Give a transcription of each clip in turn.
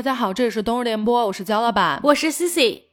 大家好，这里是冬日电波，我是焦老板。我是 Cici。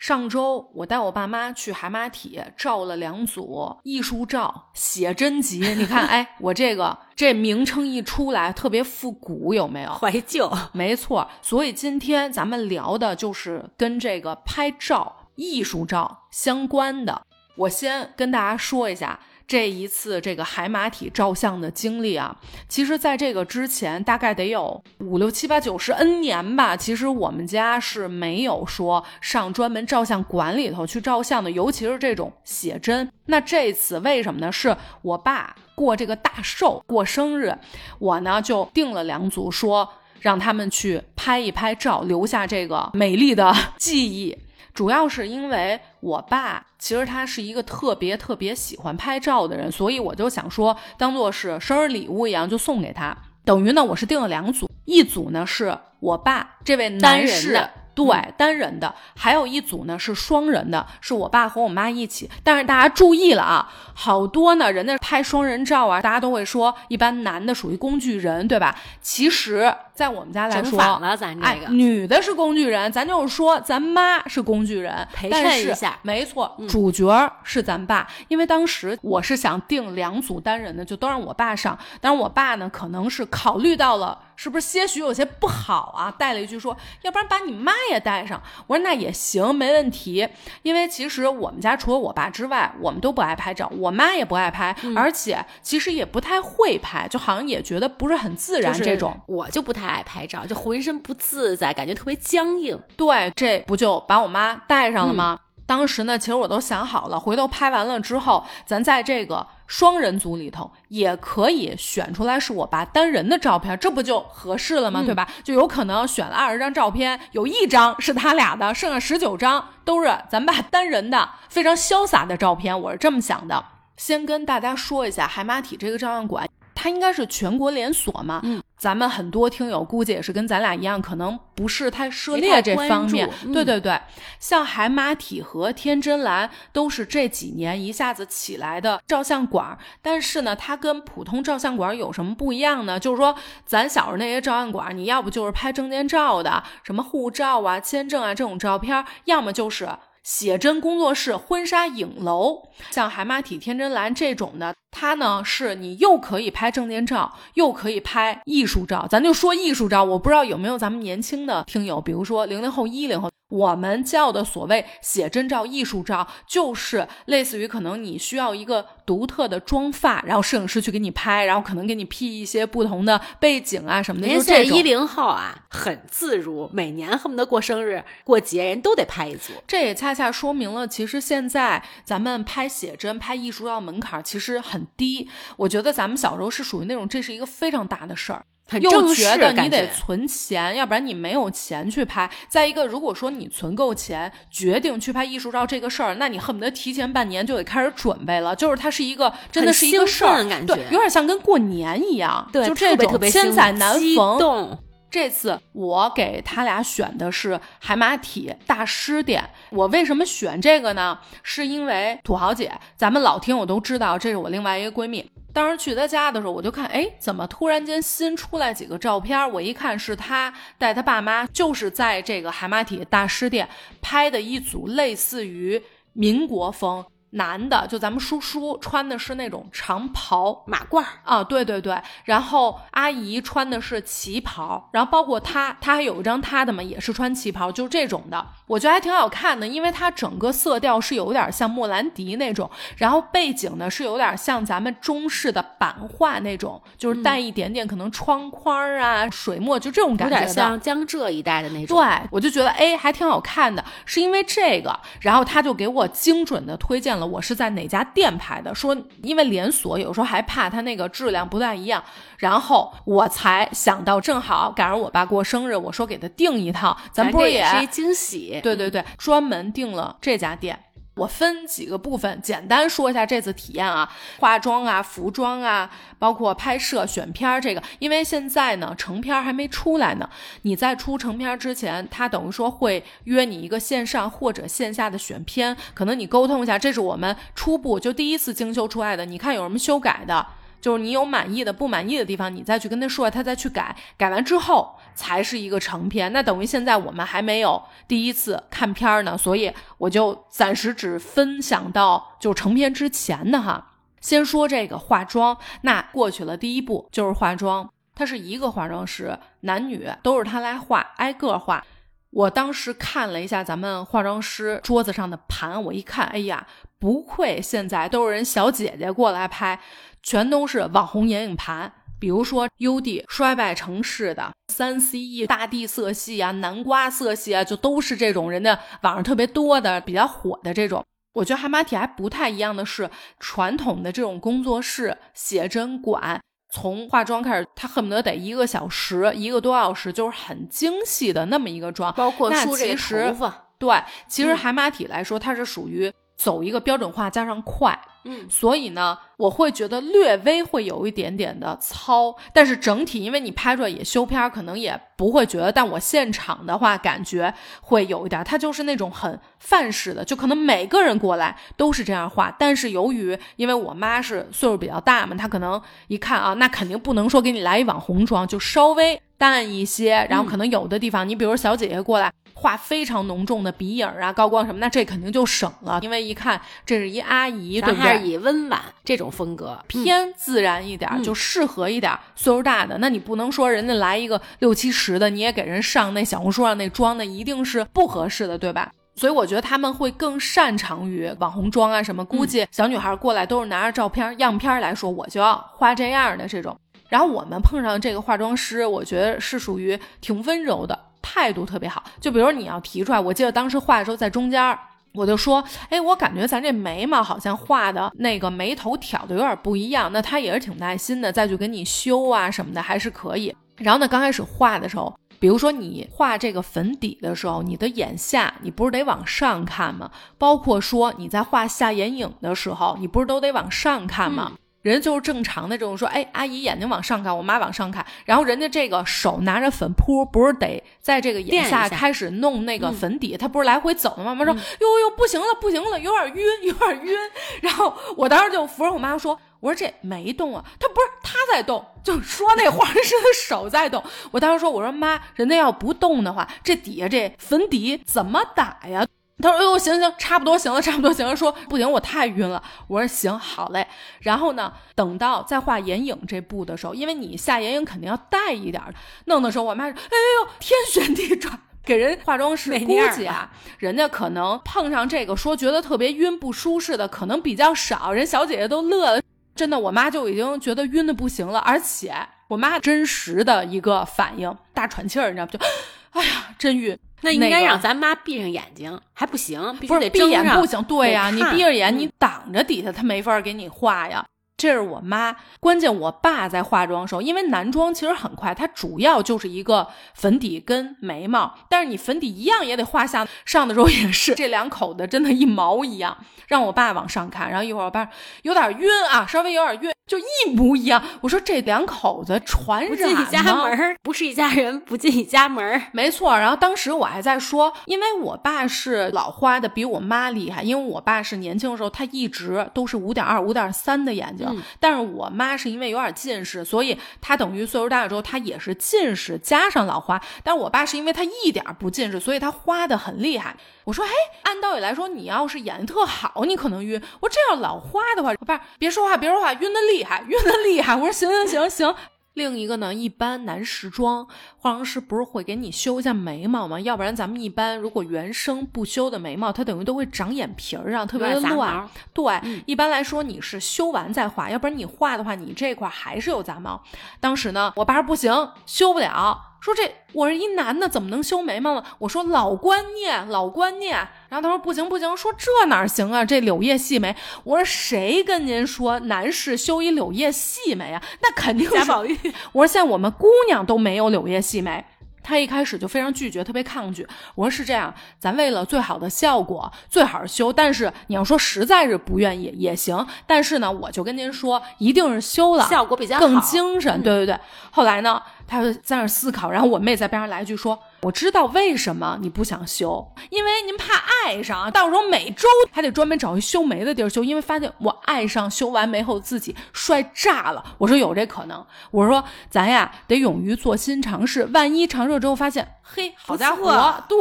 上周我带我爸妈去海马体照了两组艺术照，写真集。你看，哎，我这个这名称一出来，特别复古，有没有？怀旧，没错。所以今天咱们聊的就是跟这个拍照、艺术照相关的。我先跟大家说一下。这一次这个海马体照相的经历啊，其实在这个之前大概得有五六七八九十 N 年吧。其实我们家是没有说上专门照相馆里头去照相的，尤其是这种写真。那这次为什么呢？是我爸过这个大寿过生日，我呢就定了两组，说让他们去拍一拍照，留下这个美丽的记忆。主要是因为我爸其实他是一个特别特别喜欢拍照的人，所以我就想说，当做是生日礼物一样，就送给他。等于呢，我是订了两组，一组呢是我爸这位男士。对，单人的，还有一组呢是双人的，是我爸和我妈一起。但是大家注意了啊，好多呢，人家拍双人照啊，大家都会说，一般男的属于工具人，对吧？其实，在我们家来说，咱这个，女的是工具人，咱就是说，咱妈是工具人，陪衬一下，没错，主角是咱爸。因为当时我是想定两组单人的，就都让我爸上。但是我爸呢，可能是考虑到了。是不是些许有些不好啊？带了一句说，要不然把你妈也带上。我说那也行，没问题。因为其实我们家除了我爸之外，我们都不爱拍照，我妈也不爱拍，而且其实也不太会拍，就好像也觉得不是很自然这种。我就不太爱拍照，就浑身不自在，感觉特别僵硬。对，这不就把我妈带上了吗？当时呢，其实我都想好了，回头拍完了之后，咱在这个双人组里头也可以选出来是我爸单人的照片，这不就合适了吗？对吧？就有可能选了二十张照片，有一张是他俩的，剩下十九张都是咱爸单人的，非常潇洒的照片。我是这么想的。先跟大家说一下海马体这个照相馆。它应该是全国连锁嘛？嗯，咱们很多听友估计也是跟咱俩一样，可能不是太涉猎这方面。对对对，像海马体和天真蓝都是这几年一下子起来的照相馆。但是呢，它跟普通照相馆有什么不一样呢？就是说，咱小时候那些照相馆，你要不就是拍证件照的，什么护照啊、签证啊这种照片，要么就是写真工作室、婚纱影楼。像海马体、天真蓝这种的。它呢，是你又可以拍证件照，又可以拍艺术照。咱就说艺术照，我不知道有没有咱们年轻的听友，比如说零零后、一零后。我们叫的所谓写真照、艺术照，就是类似于可能你需要一个独特的妆发，然后摄影师去给你拍，然后可能给你 P 一些不同的背景啊什么的。您现在一零后啊，很自如，每年恨不得过生日、过节人都得拍一组。这也恰恰说明了，其实现在咱们拍写真、拍艺术照门槛其实很低。我觉得咱们小时候是属于那种，这是一个非常大的事儿。又觉得你得存钱，要不然你没有钱去拍。再一个，如果说你存够钱，决定去拍艺术照这个事儿，那你恨不得提前半年就得开始准备了。就是它是一个真的是一个事儿，对，有点像跟过年一样，对，就这种千载难逢。这次我给他俩选的是海马体大师店。我为什么选这个呢？是因为土豪姐，咱们老听我都知道，这是我另外一个闺蜜。当时去他家的时候，我就看，哎，怎么突然间新出来几个照片？我一看是他带他爸妈，就是在这个海马体大师店拍的一组类似于民国风。男的就咱们叔叔穿的是那种长袍马褂啊，对对对，然后阿姨穿的是旗袍，然后包括他，他还有一张他的嘛，也是穿旗袍，就是这种的，我觉得还挺好看的，因为它整个色调是有点像莫兰迪那种，然后背景呢是有点像咱们中式的版画那种，就是带一点点可能窗框啊、水墨就这种感觉，有点像江浙一带的那种。对，我就觉得哎，还挺好看的，是因为这个，然后他就给我精准的推荐了。我是在哪家店拍的？说因为连锁有时候还怕它那个质量不太一样，然后我才想到，正好赶上我爸过生日，我说给他订一套，咱不是也是一惊喜？对对对，专门订了这家店。我分几个部分简单说一下这次体验啊，化妆啊、服装啊，包括拍摄、选片儿这个，因为现在呢成片还没出来呢。你在出成片之前，他等于说会约你一个线上或者线下的选片，可能你沟通一下，这是我们初步就第一次精修出来的，你看有什么修改的。就是你有满意的、不满意的地方，你再去跟他说，他再去改，改完之后才是一个成片。那等于现在我们还没有第一次看片儿呢，所以我就暂时只分享到就成片之前的哈。先说这个化妆，那过去了第一步就是化妆，他是一个化妆师，男女都是他来画，挨个画。我当时看了一下咱们化妆师桌子上的盘，我一看，哎呀，不愧现在都是人小姐姐过来拍，全都是网红眼影盘，比如说 UD 衰败城市的三 CE 大地色系啊，南瓜色系啊，就都是这种人家网上特别多的、比较火的这种。我觉得海马体还不太一样的是，传统的这种工作室写真馆。从化妆开始，他恨不得得一个小时、一个多小时，就是很精细的那么一个妆，包括梳这个头发。对，其实海马体来说，它是属于走一个标准化加上快。嗯，所以呢，我会觉得略微会有一点点的糙，但是整体因为你拍出来也修片，可能也不会觉得。但我现场的话，感觉会有一点，它就是那种很范式的，就可能每个人过来都是这样画。但是由于因为我妈是岁数比较大嘛，她可能一看啊，那肯定不能说给你来一网红妆，就稍微淡一些。然后可能有的地方，你比如小姐姐过来。画非常浓重的鼻影啊、高光什么，那这肯定就省了，因为一看这是一阿姨，对不对？以温婉这种风格偏自然一点，就适合一点岁数大的。那你不能说人家来一个六七十的，你也给人上那小红书上那妆，那一定是不合适的，对吧？所以我觉得他们会更擅长于网红妆啊什么。估计小女孩过来都是拿着照片样片来说，我就要画这样的这种。然后我们碰上这个化妆师，我觉得是属于挺温柔的。态度特别好，就比如你要提出来，我记得当时画的时候在中间，我就说，哎，我感觉咱这眉毛好像画的那个眉头挑的有点不一样，那他也是挺耐心的，再去给你修啊什么的，还是可以。然后呢，刚开始画的时候，比如说你画这个粉底的时候，你的眼下你不是得往上看吗？包括说你在画下眼影的时候，你不是都得往上看吗？人就是正常的这种说，哎，阿姨眼睛往上看，我妈往上看，然后人家这个手拿着粉扑，不是得在这个眼下开始弄那个粉底，他不是来回走的吗？妈妈说，哟哟，不行了，不行了，有点晕，有点晕。然后我当时就扶着我妈说，我说这没动啊，他不是他在动，就说那化妆师的手在动。我当时说，我说妈，人家要不动的话，这底下这粉底怎么打呀？他说：“哎呦，行行，差不多行了，差不多行了。”说：“不行，我太晕了。”我说：“行，好嘞。”然后呢，等到再画眼影这步的时候，因为你下眼影肯定要带一点弄的时候，我妈说：“哎呦，天旋地转，给人化妆师估计啊，人家可能碰上这个说觉得特别晕不舒适的可能比较少，人小姐姐都乐了。真的，我妈就已经觉得晕的不行了，而且我妈真实的一个反应，大喘气儿，你知道不？就，哎呀，真晕。”那应该让咱妈闭上眼睛，还不行，不是闭眼不行。对呀，你闭着眼，你挡着底下，他没法给你画呀。这是我妈。关键我爸在化妆时候，因为男装其实很快，它主要就是一个粉底跟眉毛，但是你粉底一样也得画下。上的时候也是，这两口子真的一毛一样。让我爸往上看，然后一会儿我爸有点晕啊，稍微有点晕。就一模一样，我说这两口子传染吗？不进一家门不是一家人，不进一家门没错。然后当时我还在说，因为我爸是老花的，比我妈厉害。因为我爸是年轻的时候，他一直都是五点二、五点三的眼睛，但是我妈是因为有点近视，所以她等于岁数大了之后，她也是近视加上老花。但我爸是因为他一点不近视，所以他花的很厉害。我说，哎，按道理来说，你要是眼睛特好，你可能晕。我这要老花的话，我爸别说话，别说话，晕的厉害，晕的厉害。我说行行行行。另一个呢，一般男时装化妆师不是会给你修一下眉毛吗？要不然咱们一般如果原生不修的眉毛，它等于都会长眼皮儿上，特别的乱。对，一般来说你是修完再画，要不然你画的话，你这块还是有杂毛。当时呢，我爸说不行，修不了。说这我是一男的，怎么能修眉毛呢？我说老观念，老观念。然后他说不行不行，说这哪行啊？这柳叶细眉。我说谁跟您说男士修一柳叶细眉啊？那肯定是贾宝玉。我说现在我们姑娘都没有柳叶细眉。他一开始就非常拒绝，特别抗拒。我说是这样，咱为了最好的效果，最好是修。但是你要说实在是不愿意也行。但是呢，我就跟您说，一定是修了，效果比较更精神。对对对。后来呢？他就在那思考，然后我妹在边上来一句说：“我知道为什么你不想修，因为您怕爱上，到时候每周还得专门找一修眉的地儿修，因为发现我爱上修完眉后自己帅炸了。我说有这可能，我说咱呀得勇于做新尝试，万一尝试之后发现，嘿，好家伙，对。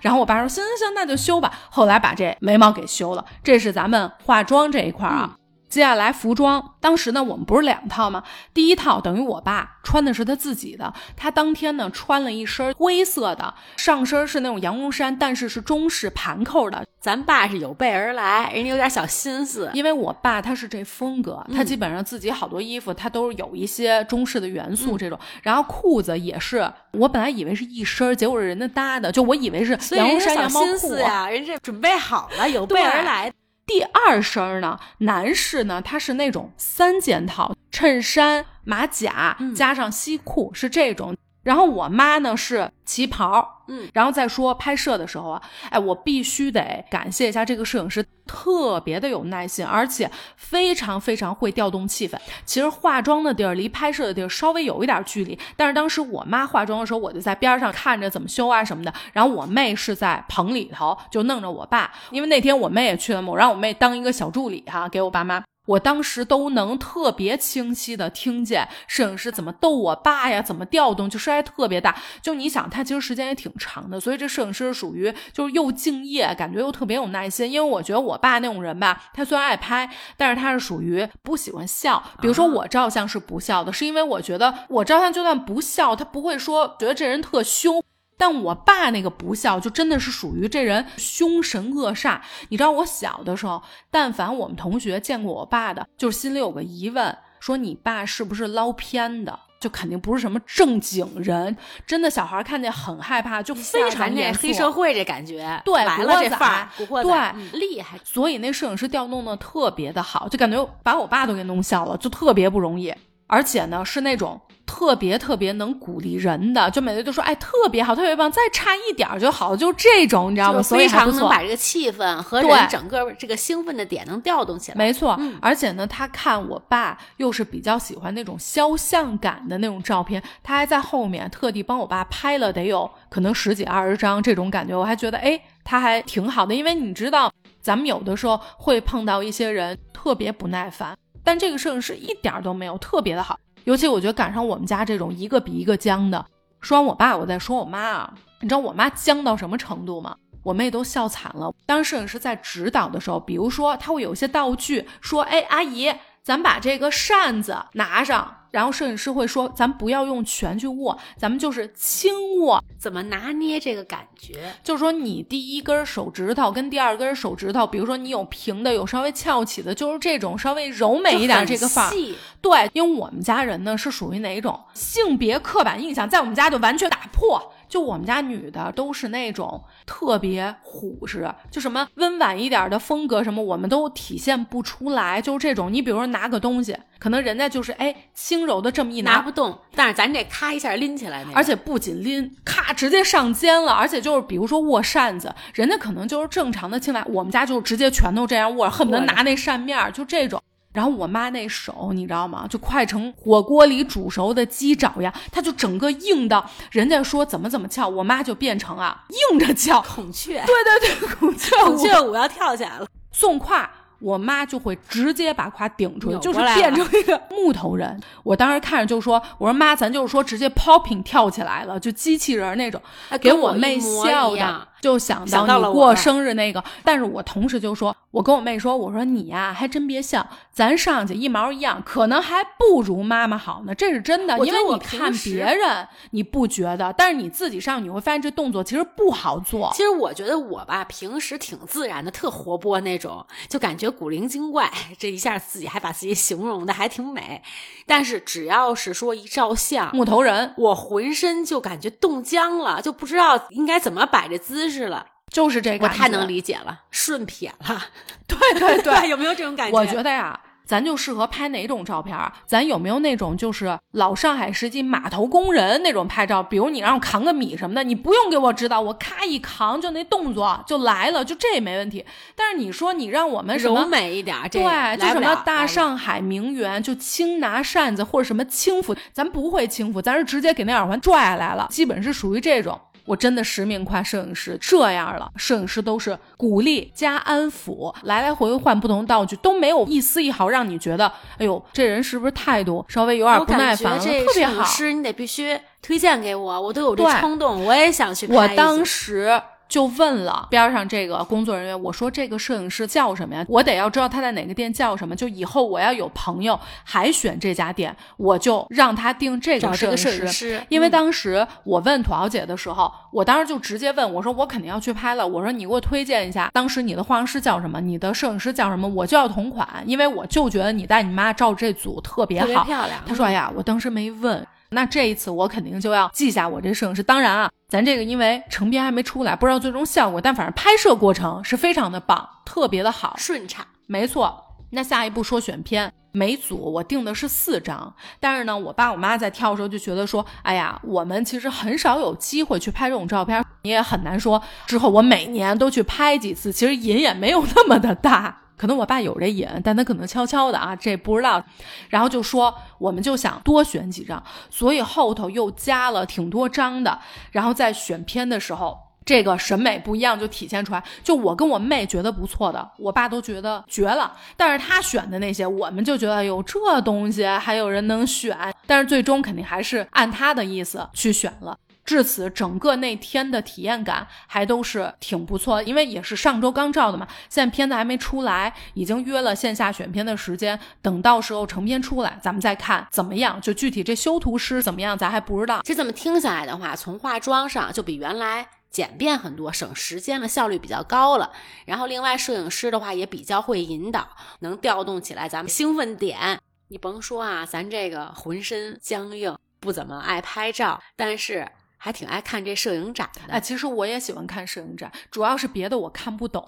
然后我爸说行行行，那就修吧。后来把这眉毛给修了，这是咱们化妆这一块啊。接下来服装，当时呢我们不是两套吗？第一套等于我爸穿的是他自己的，他当天呢穿了一身灰色的上身是那种羊绒衫，但是是中式盘扣的。咱爸是有备而来，人家有点小心思，因为我爸他是这风格，他基本上自己好多衣服他都是有一些中式的元素这种。然后裤子也是，我本来以为是一身，结果是人家搭的，就我以为是羊绒衫羊毛裤呀，人家准备好了，有备而来。第二身呢，男士呢，他是那种三件套，衬衫、马甲加上西裤，是这种。然后我妈呢是旗袍，嗯，然后再说拍摄的时候啊，哎，我必须得感谢一下这个摄影师，特别的有耐心，而且非常非常会调动气氛。其实化妆的地儿离拍摄的地儿稍微有一点距离，但是当时我妈化妆的时候，我就在边上看着怎么修啊什么的。然后我妹是在棚里头就弄着我爸，因为那天我妹也去了嘛，我让我妹当一个小助理哈，给我爸妈。我当时都能特别清晰的听见摄影师怎么逗我爸呀，怎么调动，就声还特别大。就你想，他其实时间也挺长的，所以这摄影师属于就是又敬业，感觉又特别有耐心。因为我觉得我爸那种人吧，他虽然爱拍，但是他是属于不喜欢笑。比如说我照相是不笑的，是因为我觉得我照相就算不笑，他不会说觉得这人特凶。但我爸那个不孝，就真的是属于这人凶神恶煞。你知道我小的时候，但凡我们同学见过我爸的，就心里有个疑问，说你爸是不是捞偏的？就肯定不是什么正经人。真的，小孩看见很害怕，就非常严黑社会这感觉。对，来了这范儿，对，厉害。所以那摄影师调弄的特别的好，就感觉把我爸都给弄笑了，就特别不容易。而且呢，是那种。特别特别能鼓励人的，就每次都说哎特别好，特别棒，再差一点就好，就这种你知道吗？非常能把这个气氛和人整个这个兴奋的点能调动起来。没错，而且呢，他看我爸又是比较喜欢那种肖像感的那种照片，他还在后面特地帮我爸拍了得有可能十几二十张这种感觉，我还觉得哎他还挺好的，因为你知道咱们有的时候会碰到一些人特别不耐烦，但这个摄影师一点都没有，特别的好。尤其我觉得赶上我们家这种一个比一个僵的，说完我爸，我再说我妈啊，你知道我妈僵到什么程度吗？我妹都笑惨了。当摄影师在指导的时候，比如说他会有一些道具，说，哎，阿姨。咱把这个扇子拿上，然后摄影师会说：“咱不要用拳去握，咱们就是轻握。怎么拿捏这个感觉？就是说，你第一根手指头跟第二根手指头，比如说你有平的，有稍微翘起的，就是这种稍微柔美一点这个范儿。对，因为我们家人呢是属于哪种性别刻板印象，在我们家就完全打破。就我们家女的都是那种特别虎实，就什么温婉一点的风格，什么我们都体现不出来。就是这种，你比如说拿个东西，可能人家就是哎轻柔的这么一拿不动，但是咱这咔一下拎起来，而且不仅拎，咔直接上肩了，而且就是比如说握扇子，人家可能就是正常的轻来，我们家就直接拳头这样握，恨不得拿那扇面，就这种。然后我妈那手你知道吗？就快成火锅里煮熟的鸡爪呀，她就整个硬到人家说怎么怎么翘，我妈就变成啊硬着翘孔雀。对对对，孔雀孔雀舞要跳起来了，送胯。我妈就会直接把胯顶出去，就是变成一个木头人。我当时看着就说：“我说妈，咱就是说直接 popping 跳起来了，就机器人那种。”给我妹笑的，就想到你过生日那个。但是我同时就说：“我跟我妹说，我说你呀，还真别笑，咱上去一毛一样，可能还不如妈妈好呢。这是真的，因为你看别人你不觉得，但是你自己上你会发现这动作其实不好做。其实我觉得我吧，平时挺自然的，特活泼那种，就感觉。古灵精怪，这一下自己还把自己形容的还挺美，但是只要是说一照相，木头人，我浑身就感觉冻僵了，就不知道应该怎么摆这姿势了。就是这个，我太能理解了，顺撇了。对对对，有没有这种感觉？我觉得呀。咱就适合拍哪种照片啊？咱有没有那种就是老上海时期码头工人那种拍照？比如你让我扛个米什么的，你不用给我指导，我咔一扛就那动作就来了，就这也没问题。但是你说你让我们柔美一点，对，就什么大上海名媛，就轻拿扇子或者什么轻抚，咱不会轻抚，咱是直接给那耳环拽下来了，基本是属于这种。我真的实名夸摄影师，这样了，摄影师都是鼓励加安抚，来来回回换不同道具，都没有一丝一毫让你觉得，哎呦，这人是不是态度稍微有点不耐烦了？特别好。师，你得必须推荐给我，我都有这冲动，我也想去拍。我当时。就问了边上这个工作人员，我说这个摄影师叫什么呀？我得要知道他在哪个店叫什么。就以后我要有朋友还选这家店，我就让他定这个摄影师。因为当时我问土豪姐的时候，我当时就直接问我说我肯定要去拍了，我说你给我推荐一下，当时你的化妆师叫什么？你的摄影师叫什么？我就要同款，因为我就觉得你带你妈照这组特别好，漂亮。他说哎呀，我当时没问。那这一次我肯定就要记下我这摄影师。当然啊，咱这个因为成片还没出来，不知道最终效果，但反正拍摄过程是非常的棒，特别的好，顺畅。没错。那下一步说选片，每组我定的是四张，但是呢，我爸我妈在挑的时候就觉得说，哎呀，我们其实很少有机会去拍这种照片，你也很难说之后我每年都去拍几次，其实瘾也没有那么的大。可能我爸有这瘾，但他可能悄悄的啊，这不知道。然后就说，我们就想多选几张，所以后头又加了挺多张的。然后在选片的时候，这个审美不一样就体现出来。就我跟我妹觉得不错的，我爸都觉得绝了。但是他选的那些，我们就觉得有这东西还有人能选。但是最终肯定还是按他的意思去选了。至此，整个那天的体验感还都是挺不错，因为也是上周刚照的嘛，现在片子还没出来，已经约了线下选片的时间，等到时候成片出来，咱们再看怎么样。就具体这修图师怎么样，咱还不知道。这这么听下来的话，从化妆上就比原来简便很多，省时间了，效率比较高了。然后另外摄影师的话也比较会引导，能调动起来咱们兴奋点。你甭说啊，咱这个浑身僵硬，不怎么爱拍照，但是。还挺爱看这摄影展的，哎，其实我也喜欢看摄影展，主要是别的我看不懂，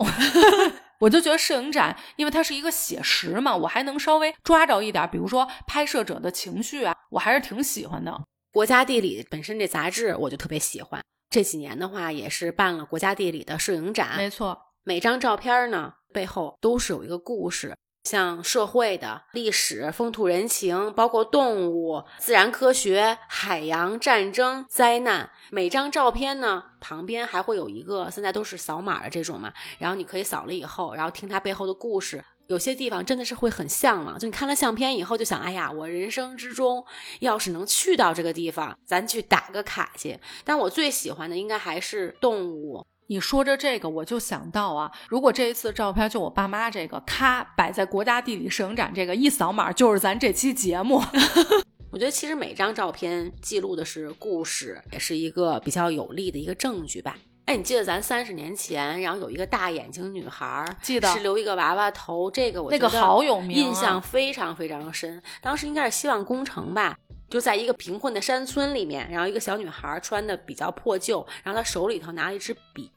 我就觉得摄影展，因为它是一个写实嘛，我还能稍微抓着一点，比如说拍摄者的情绪啊，我还是挺喜欢的。国家地理本身这杂志我就特别喜欢，这几年的话也是办了国家地理的摄影展，没错，每张照片呢背后都是有一个故事。像社会的历史、风土人情，包括动物、自然科学、海洋、战争、灾难，每张照片呢旁边还会有一个，现在都是扫码的这种嘛，然后你可以扫了以后，然后听它背后的故事。有些地方真的是会很向往，就你看了相片以后就想，哎呀，我人生之中要是能去到这个地方，咱去打个卡去。但我最喜欢的应该还是动物。你说着这个，我就想到啊，如果这一次照片就我爸妈这个，咔摆在国家地理摄影展，这个一扫码就是咱这期节目。我觉得其实每张照片记录的是故事，也是一个比较有力的一个证据吧。哎，你记得咱三十年前，然后有一个大眼睛女孩，记得是留一个娃娃头，这个我那个好有名，印象非常非常深。当时应该是希望工程吧。就在一个贫困的山村里面，然后一个小女孩穿的比较破旧，然后她手里头拿了一支笔，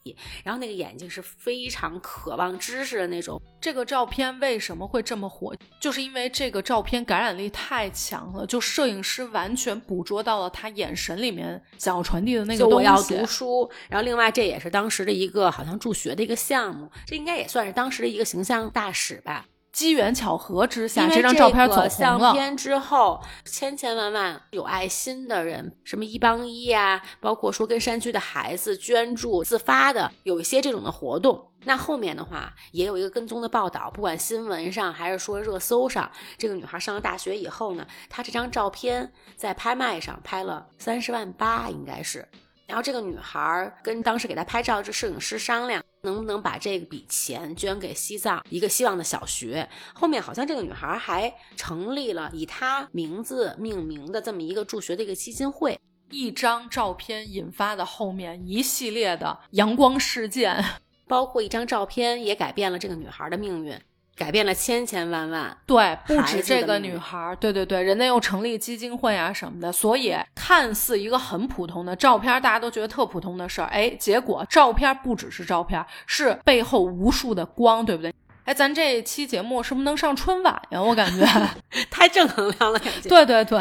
然后那个眼睛是非常渴望知识的那种。这个照片为什么会这么火？就是因为这个照片感染力太强了，就摄影师完全捕捉到了他眼神里面想要传递的那个东西。我要读书，然后另外这也是当时的一个好像助学的一个项目，这应该也算是当时的一个形象大使吧。机缘巧合之下，这张照片走红了。相片之后，千千万万有爱心的人，什么一帮一啊，包括说跟山区的孩子捐助、自发的，有一些这种的活动。那后面的话，也有一个跟踪的报道，不管新闻上还是说热搜上，这个女孩上了大学以后呢，她这张照片在拍卖上拍了三十万八，应该是。然后这个女孩跟当时给她拍照这摄影师商量，能不能把这笔钱捐给西藏一个希望的小学。后面好像这个女孩还成立了以她名字命名的这么一个助学的一个基金会。一张照片引发的后面一系列的阳光事件，包括一张照片也改变了这个女孩的命运。改变了千千万万，对，不止这个女孩，对对对，人家又成立基金会啊什么的，所以看似一个很普通的照片，大家都觉得特普通的事儿，哎，结果照片不只是照片，是背后无数的光，对不对？哎，咱这期节目是不是能上春晚呀？我感觉 太正能量了，感觉。对对对，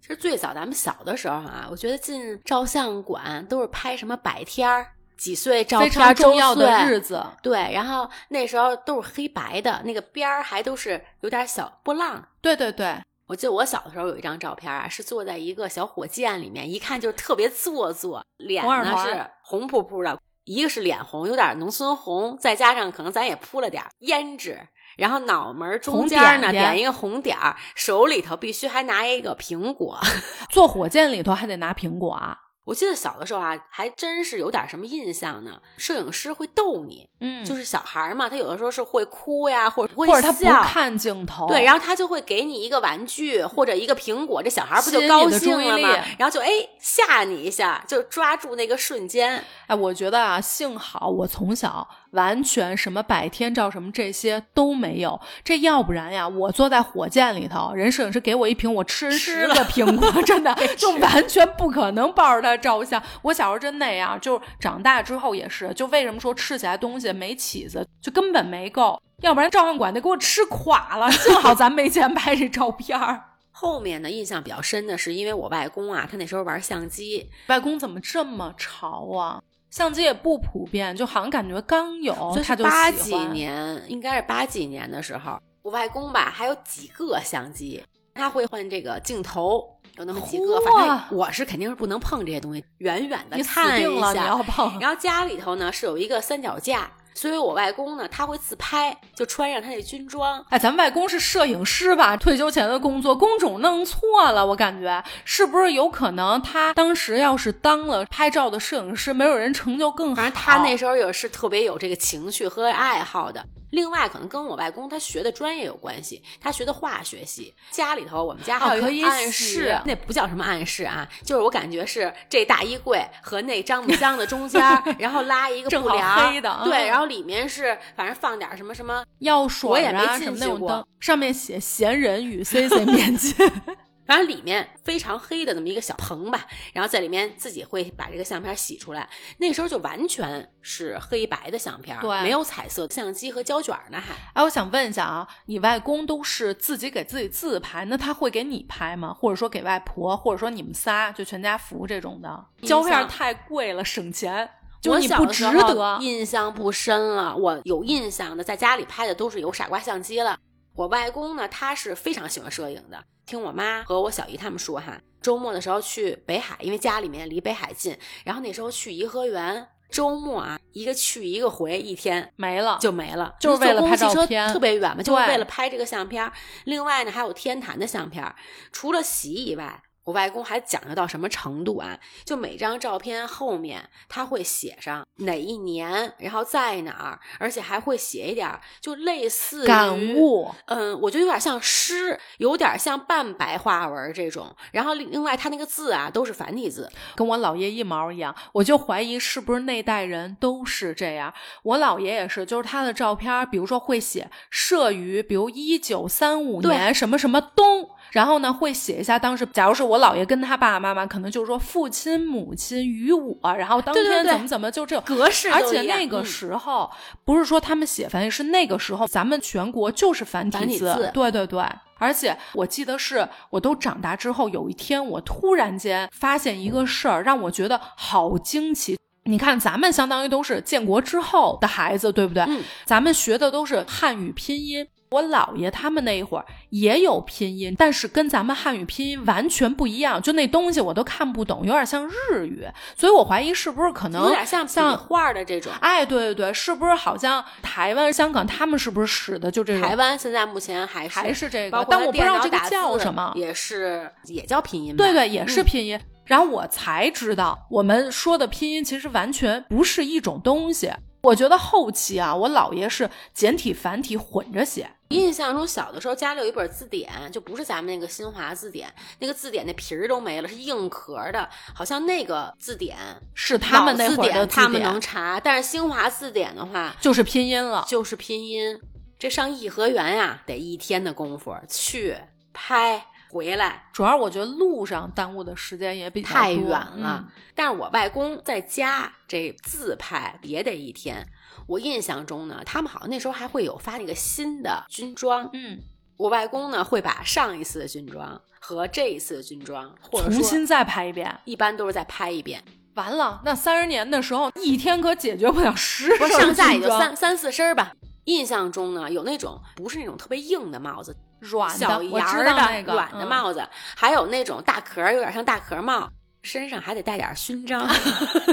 其实最早咱们小的时候啊，我觉得进照相馆都是拍什么百天儿。几岁照片重要的日子，对，然后那时候都是黑白的，那个边儿还都是有点小波浪。对对对，我记得我小的时候有一张照片啊，是坐在一个小火箭里面，一看就是特别做作，脸呢是红扑扑的，一个是脸红，有点农村红，再加上可能咱也铺了点胭脂，然后脑门中间呢点点点一个红点儿，手里头必须还拿一个苹果。坐火箭里头还得拿苹果啊。我记得小的时候啊，还真是有点什么印象呢。摄影师会逗你，嗯就是小孩儿嘛，他有的时候是会哭呀，或者会或者他不笑看镜头，对，然后他就会给你一个玩具或者一个苹果，这小孩不就高兴了吗？然后就哎吓你一下，就抓住那个瞬间。哎，我觉得啊，幸好我从小完全什么百天照什么这些都没有，这要不然呀，我坐在火箭里头，人摄影师给我一瓶，我吃人十个苹果，真的就完全不可能抱着它照相。我小时候真那样，就长大之后也是，就为什么说吃起来东西没起子，就根本没够，要不然照相馆得给我吃垮了。幸好咱没钱拍这照片儿。后面呢，印象比较深的是，因为我外公啊，他那时候玩相机，外公怎么这么潮啊？相机也不普遍，就好像感觉刚有就哦他就是八几。年，应该是八几年的时候，我外公吧还有几个相机，他会换这个镜头。有那么几个，反正我是肯定是不能碰这些东西，远远的你死定了，你。要碰。然后家里头呢是有一个三脚架，所以我外公呢他会自拍，就穿上他那军装，哎，咱们外公是摄影师吧？退休前的工作，工种弄错了，我感觉是不是有可能他当时要是当了拍照的摄影师，没有人成就更好。反正他那时候也是特别有这个情绪和爱好的。另外，可能跟我外公他学的专业有关系，他学的化学系。家里头我们家还有暗洗室，那不叫什么暗室啊，就是我感觉是这大衣柜和那樟木箱的中间，然后拉一个布帘儿黑的啊对，然后里面是反正放点什么什么药水我也没啊进去过什么那种灯，上面写“闲人与 C C 面基 反正里面非常黑的那么一个小棚吧，然后在里面自己会把这个相片洗出来。那时候就完全是黑白的相片，对没有彩色相机和胶卷呢，还。”。哎，我想问一下啊，你外公都是自己给自己自拍，那他会给你拍吗？或者说给外婆，或者说你们仨就全家福这种的？胶片象太贵了，省钱，就我你不值得。印象不深了。我有印象的，在家里拍的都是有傻瓜相机了。我外公呢，他是非常喜欢摄影的。听我妈和我小姨他们说哈，周末的时候去北海，因为家里面离北海近，然后那时候去颐和园，周末啊，一个去一个回，一天没了，就没了，就是为了拍照片特别远嘛，就是为了拍这个相片儿。另外呢，还有天坛的相片儿，除了洗以外。我外公还讲究到什么程度啊？就每张照片后面他会写上哪一年，然后在哪儿，而且还会写一点儿，就类似感悟。嗯，我觉得有点像诗，有点像半白话文这种。然后另另外，他那个字啊都是繁体字，跟我姥爷一毛一样，我就怀疑是不是那代人都是这样。我姥爷也是，就是他的照片，比如说会写摄于，比如一九三五年什么什么冬，然后呢会写一下当时，假如是我姥爷跟他爸爸妈妈，可能就是说父亲母亲与我，然后当天怎么怎么就这种。格式而且那个嗯时候、不是说他们写繁体，是那个时候咱们全国就是繁体字，繁体字对对对。而且我记得是，我都长大之后，有一天我突然间发现一个事儿，让我觉得好惊奇。你看，咱们相当于都是建国之后的孩子，对不对？嗯咱们学的都是汉语拼音。我姥爷他们那一会儿也有拼音，但是跟咱们汉语拼音完全不一样，就那东西我都看不懂，有点像日语，所以我怀疑是不是可能有点像笔像画的这种。哎，对对对，是不是好像台湾、香港他们是不是使的就这种？台湾现在目前还是还是这包个，但我不知道这个叫什么。也是也叫拼音吧。对对，也是嗯拼音。然后我才知道，我们说的拼音其实完全不是一种东西。我觉得后期啊，我姥爷是简体繁体混着写。印象中小的时候家里有一本字典，就不是咱们那个新华字典，那个字典那皮儿都没了，是硬壳的，好像那个字典是他们那会儿的典他们能查，但是新华字典的话就是拼音了。就是拼音。这上颐和园呀、得一天的功夫去拍回来，主要我觉得路上耽误的时间也比较太远了。嗯但是我外公在家这自拍也得一天。我印象中呢，他们好像那时候还会有发那个新的军装。嗯，我外公呢会把上一次的军装和这一次的军装，或者重新再拍一遍。一般都是再拍一遍。完了，那三十年的时候，一天可解决不了十不是身上下也就三三四身儿吧。印象中呢，有那种不是那种特别硬的帽子，软的，小我知檐儿的道那个软的嗯帽子，还有那种大壳，有点像大壳帽，身上还得带点勋章，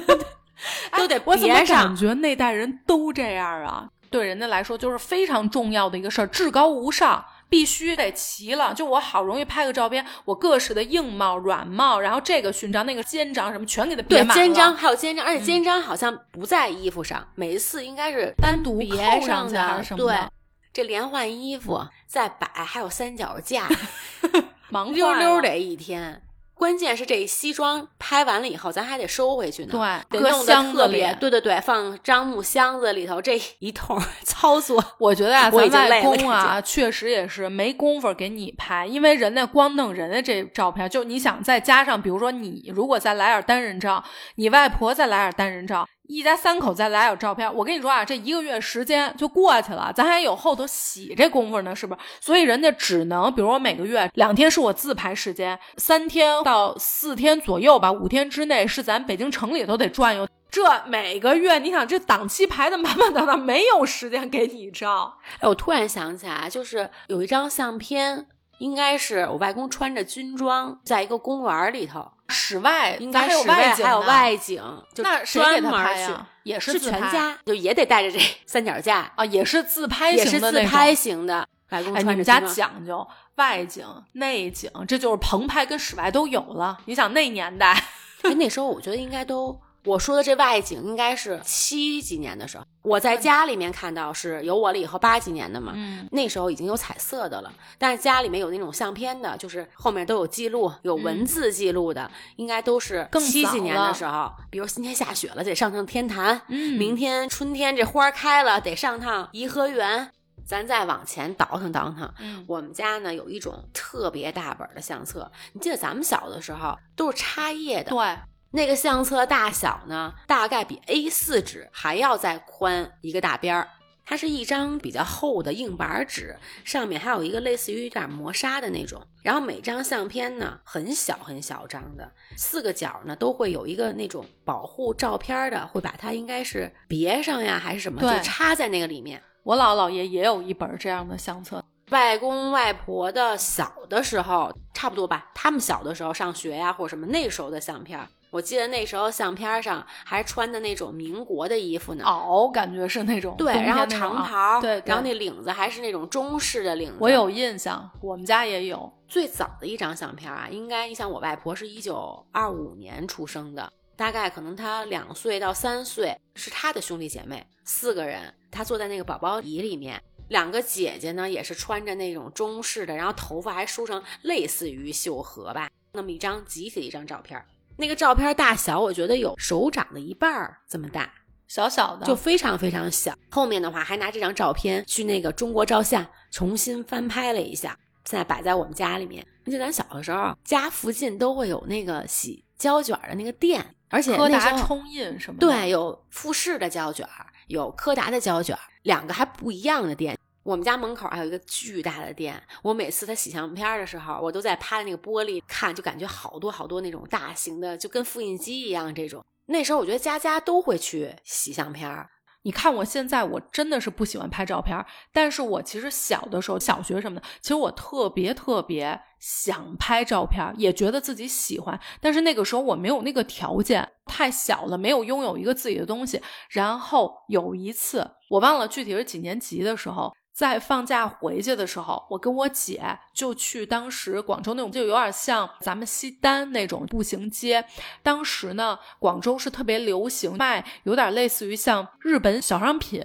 都得别上感。觉那代人都这样啊？对人家来说就是非常重要的一个事儿，至高无上，必须得齐了。就我好容易拍个照片，我各式的硬帽、软帽，然后这个勋章、那个肩章什么全给它别，满了肩章还有肩章，而且肩章好像不在衣服上，每一次应该是单独别扣上去的，对这连换衣服再摆，还有三脚架，忙溜溜的一天。关键是这西装拍完了以后，咱还得收回去呢。对，搁得弄得箱子里特别，。对对对，放樟木箱子里头，这一通 操作。我觉得啊，咱外公啊，确实也是没工夫给你拍，因为人家光弄人家这照片，就你想再加上，比如说你如果再来点单人照，你外婆再来点单人照，一家三口再来点照片，我跟你说啊，这一个月时间就过去了，咱还有后头洗这功夫呢，是不是？所以人家只能，比如我每个月两天是我自拍时间，三天到四天左右吧，五天之内是咱北京城里头得转悠。这每个月，你想这档期排的满满当当，没有时间给你照。哎，我突然想起来，就是有一张相片，应该是我外公穿着军装，在一个公园里头，室外应该室外还有，外景，就那谁给他拍呀？也是全家，就也得带着这 三脚架，啊，也是自拍也是自拍。型的。外公穿着们家讲究外景、内景，这就是棚拍跟室外都有了。你想那年代，哎，那时候我觉得应该都，我说的这外景应该是七几年的时候，我在家里面看到是有我了以后八几年的嘛，嗯，那时候已经有彩色的了，但是家里面有那种相片的，就是后面都有记录，有文字记录的，应该都是七几年的时候，比如今天下雪了，得上趟天坛，嗯明天春天这花开了，得上趟颐和园。咱再往前倒腾倒腾，嗯我们家呢有一种特别大本的相册，你记得咱们小的时候都是插页的，对，那个相册大小呢，大概比 A 4纸还要再宽一个大边儿。它是一张比较厚的硬板纸，上面还有一个类似于有点磨砂的那种。然后每张相片呢，很小很小张的，四个角呢都会有一个那种保护照片的，会把它应该是别上呀还是什么，就插在那个里面。我姥姥爷也有一本这样的相册。外公外婆的小的时候，差不多吧，他们小的时候上学呀或者什么，那时候的相片儿，我记得那时候相片上还穿的那种民国的衣服呢。袄感觉是那种对，然后长袍，对，对然后那领子还是那种中式的领子。我有印象，我们家也有。最早的一张相片啊，应该你想我外婆是一九二五年出生的，大概可能她两岁到三岁，是她的兄弟姐妹四个人，她坐在那个宝宝椅里面。两个姐姐呢，也是穿着那种中式的，然后头发还梳成类似于秀禾吧，那么一张集体的一张照片儿。那个照片大小，我觉得有手掌的一半儿这么大，小小的，就非常非常小。后面的话还拿这张照片去那个中国照相重新翻拍了一下，现在摆在我们家里面。而且咱小的时候，家附近都会有那个洗胶卷的那个店，而且柯达冲印什么的。对，有富士的胶卷，有柯达的胶卷，两个还不一样的店。我们家门口还有一个巨大的店，我每次他洗相片的时候，我都在趴在那个玻璃看，就感觉好多好多那种大型的，就跟复印机一样这种。那时候我觉得家家都会去洗相片儿，你看我现在，我真的是不喜欢拍照片儿，但是我其实小的时候，小学什么的，其实我特别特别想拍照片儿，也觉得自己喜欢，但是那个时候我没有那个条件，太小了，没有拥有一个自己的东西。然后有一次，我忘了具体是几年级的时候。在放假回去的时候，我跟我姐就去当时广州那种，就有点像咱们西单那种步行街。当时呢，广州是特别流行卖，有点类似于像日本小商品。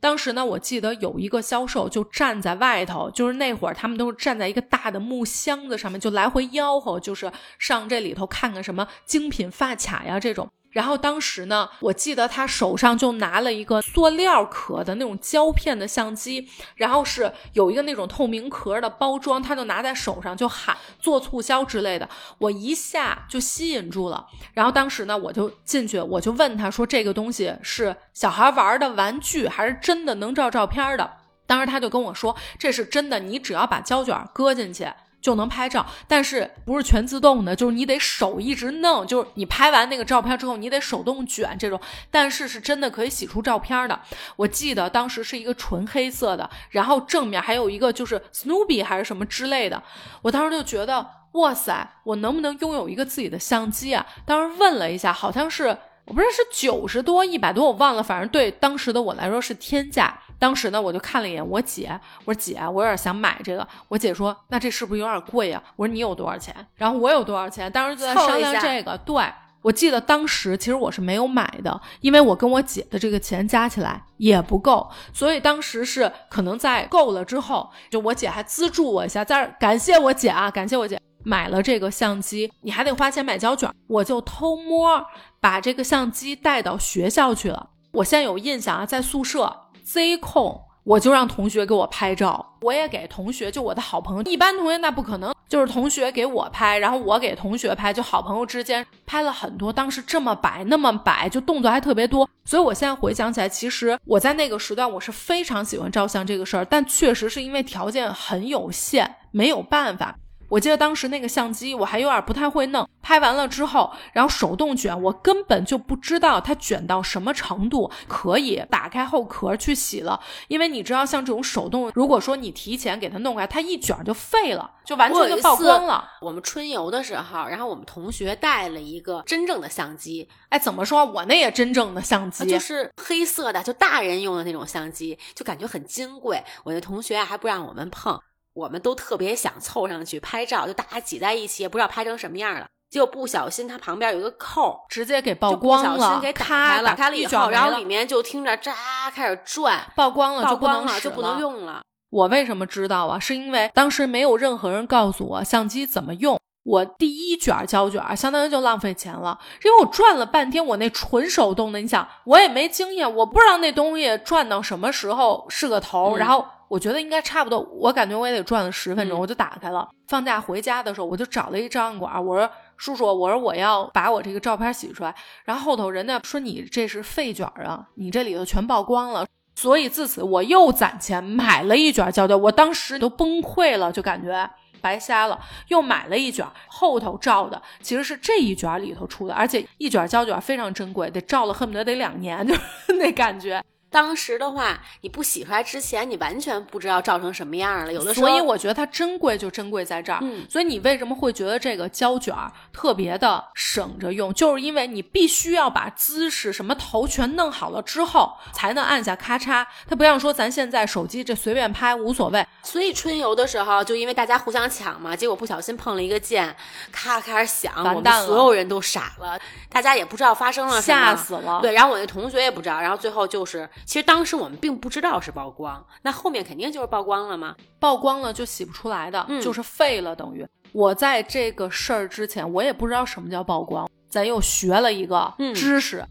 当时呢，我记得有一个销售就站在外头，就是那会儿他们都是站在一个大的木箱子上面，就来回吆喝，就是上这里头看看什么精品发卡呀这种。然后当时呢，我记得他手上就拿了一个塑料壳的那种胶片的相机，然后是有一个那种透明壳的包装，他就拿在手上就喊做促销之类的，我一下就吸引住了。然后当时呢，我就进去，我就问他说：“这个东西是小孩玩的玩具，还是真的能照照片的？”当时他就跟我说：“这是真的，你只要把胶卷搁进去。”就能拍照，但是不是全自动的，就是你得手一直弄，就是你拍完那个照片之后，你得手动卷这种，但是是真的可以洗出照片的。我记得当时是一个纯黑色的，然后正面还有一个就是 Snoopy 还是什么之类的，我当时就觉得哇塞，我能不能拥有一个自己的相机啊？当时问了一下，好像是。我不知道是九十多、一百多，我忘了，反正对当时的我来说是天价。当时呢，我就看了一眼我姐，我说姐，我有点想买这个。我姐说，那这是不是有点贵啊？我说你有多少钱？然后我有多少钱？当时就在商量这个。对我记得当时其实我是没有买的，因为我跟我姐的这个钱加起来也不够，所以当时是可能在够了之后，就我姐还资助我一下，在感谢我姐啊，感谢我姐。买了这个相机，你还得花钱买胶卷，我就偷摸把这个相机带到学校去了。我现在有印象啊，在宿舍 Z 控，我就让同学给我拍照，我也给同学，就我的好朋友，一般同学那不可能，就是同学给我拍，然后我给同学拍，就好朋友之间拍了很多。当时这么摆那么摆，就动作还特别多，所以我现在回想起来，其实我在那个时段我是非常喜欢照相这个事儿，但确实是因为条件很有限，没有办法。我记得当时那个相机我还有点不太会弄，拍完了之后，然后手动卷，我根本就不知道它卷到什么程度可以打开后壳去洗了。因为你知道，像这种手动，如果说你提前给它弄开，它一卷就废了，就完全就曝光了。我们春游的时候，然后我们同学带了一个真正的相机，哎，怎么说我那也真正的相机，就是黑色的，就大人用的那种相机，就感觉很金贵。我那同学还不让我们碰。我们都特别想凑上去拍照，就大家挤在一起，也不知道拍成什么样了。结果不小心，它旁边有一个扣，直接给曝光了。不小心给打开了，打开了以后，然后里面就听着喳开始转，曝光了，曝光了就不能用了。我为什么知道啊？是因为当时没有任何人告诉我相机怎么用。我第一卷胶卷相当于就浪费钱了，因为我转了半天，我那纯手动的，你想我也没经验，我不知道那东西转到什么时候是个头，然后。我觉得应该差不多，我感觉我也得转了十分钟，我就打开了。放假回家的时候，我就找了一照相馆，我说：“叔叔，我说我要把我这个照片洗出来。”然后后头人家说：“你这是废卷啊，你这里头全曝光了。”所以自此我又攒钱买了一卷胶卷，我当时都崩溃了，就感觉白瞎了。又买了一卷，后头照的其实是这一卷里头出的，而且一卷胶卷非常珍贵，得照了恨不得得两年，就是那感觉。当时的话，你不洗出来之前，你完全不知道照成什么样了。有的时候，所以我觉得它珍贵就珍贵在这儿。嗯，所以你为什么会觉得这个胶卷特别的省着用？就是因为你必须要把姿势什么头全弄好了之后，才能按下咔嚓。它不像说咱现在手机这随便拍无所谓。所以春游的时候，就因为大家互相抢嘛，结果不小心碰了一个键，咔开始响，完蛋了，所有人都傻了，大家也不知道发生了什么，吓死了。对，然后我那同学也不知道，然后最后就是。其实当时我们并不知道是曝光，那后面肯定就是曝光了嘛？曝光了就洗不出来的，就是废了，等于我在这个事儿之前，我也不知道什么叫曝光，咱又学了一个知识。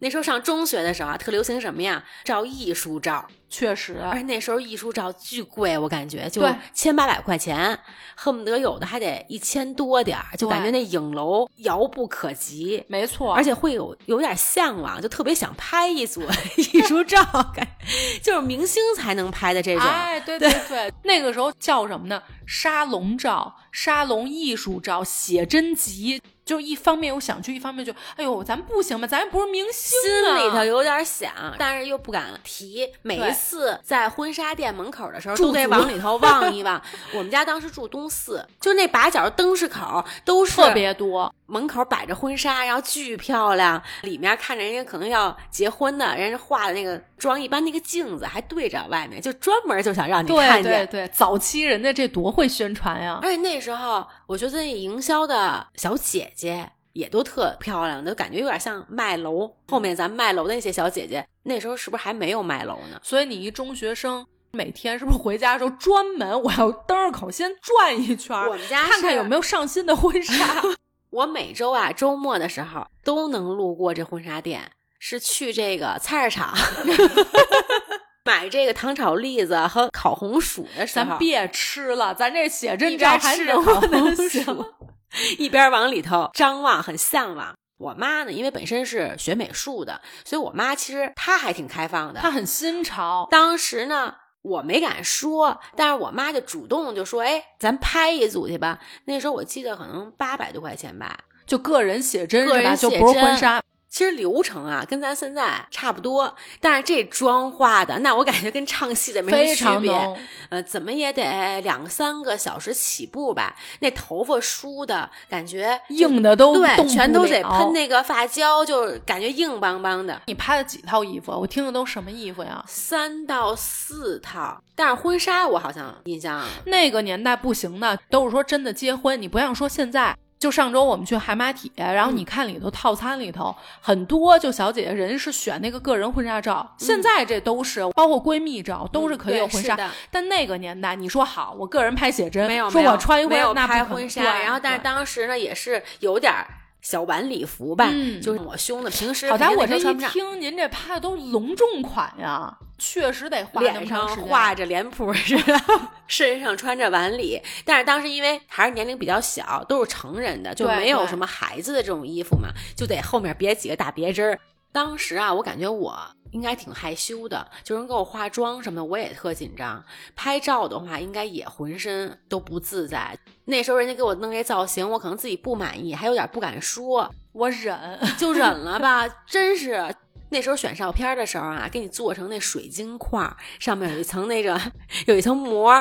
那时候上中学的时候啊，特流行什么呀？照艺术照。确实，而且那时候艺术照巨贵，我感觉就千八百块钱，恨不得有的还得一千多点儿，就感觉那影楼遥不可及。没错，而且会有有点向往，就特别想拍一组 艺术照，感就是明星才能拍的这种。哎，对对对，那个时候叫什么呢？沙龙照、沙龙艺术照、写真集。就一方面又想去，一方面就哎呦，咱不行吧？咱又不是明星，心里头有点想，但是又不敢提。每一次在婚纱店门口的时候，都得往里头望一望。我们家当时住东四，就那把角灯饰口都是特别多，门口摆着婚纱，然后巨漂亮。里面看着人家可能要结婚的，人家化的那个妆，一般那个镜子还对着外面，就专门就想让你看见。对对对，早期人家这多会宣传呀！而且那时候，我觉得那营销的小姐。姐也都特漂亮，都感觉有点像卖楼。后面咱卖楼的那些小姐姐，那时候是不是还没有卖楼呢？所以你一中学生，每天是不是回家的时候专门我要登着口先转一圈，我们家看看有没有上新的婚纱。我每周啊周末的时候都能路过这婚纱店，是去这个菜市场 买这个糖炒栗子和烤红薯的时候。咱别吃了，咱这写真照还能烤红薯。一边往里头张望，很向往。我妈呢，因为本身是学美术的，所以我妈其实她还挺开放的，她很新潮。当时呢，我没敢说，但是我妈就主动就说：“哎，咱拍一组去吧。”那时候我记得可能八百多块钱吧，就个人写真个是吧？写就不是婚纱，其实流程啊跟咱现在差不多，但是这妆化的，那我感觉跟唱戏的没什么区别。常浓。呃，怎么也得两三个小时起步吧。那头发梳的感觉硬的都对，全都得喷那个发胶，就是感觉硬邦邦的。你拍了几套衣服？我听的都什么衣服呀？三到四套，但是婚纱我好像印象那个年代不行的，都是说真的结婚，你不像说现在。就上周我们去海马体，然后你看里头套餐里头、很多，就小姐姐人是选那个个人婚纱照，现在这都是包括闺蜜照都是可以有婚纱。但那个年代，你说好，我个人拍写真，没有说我穿一回那拍婚纱，对然后但是当时呢也是有点儿小晚礼服吧，嗯就是抹胸的，平时好家伙，我这一。听您这拍的都隆重款呀，确实得花那么脸上。画着脸谱似的，身上穿着晚礼，但是当时因为还是年龄比较小，都是成人的，就没有什么孩子的这种衣服嘛，就得后面别几个大别针儿。当时啊，我感觉我应该挺害羞的，就人给我化妆什么的，我也特紧张。拍照的话，应该也浑身都不自在。那时候人家给我弄这造型，我可能自己不满意，还有点不敢说，我忍，就忍了吧。真是那时候选照片的时候啊，给你做成那水晶块，上面有一层那个有一层膜，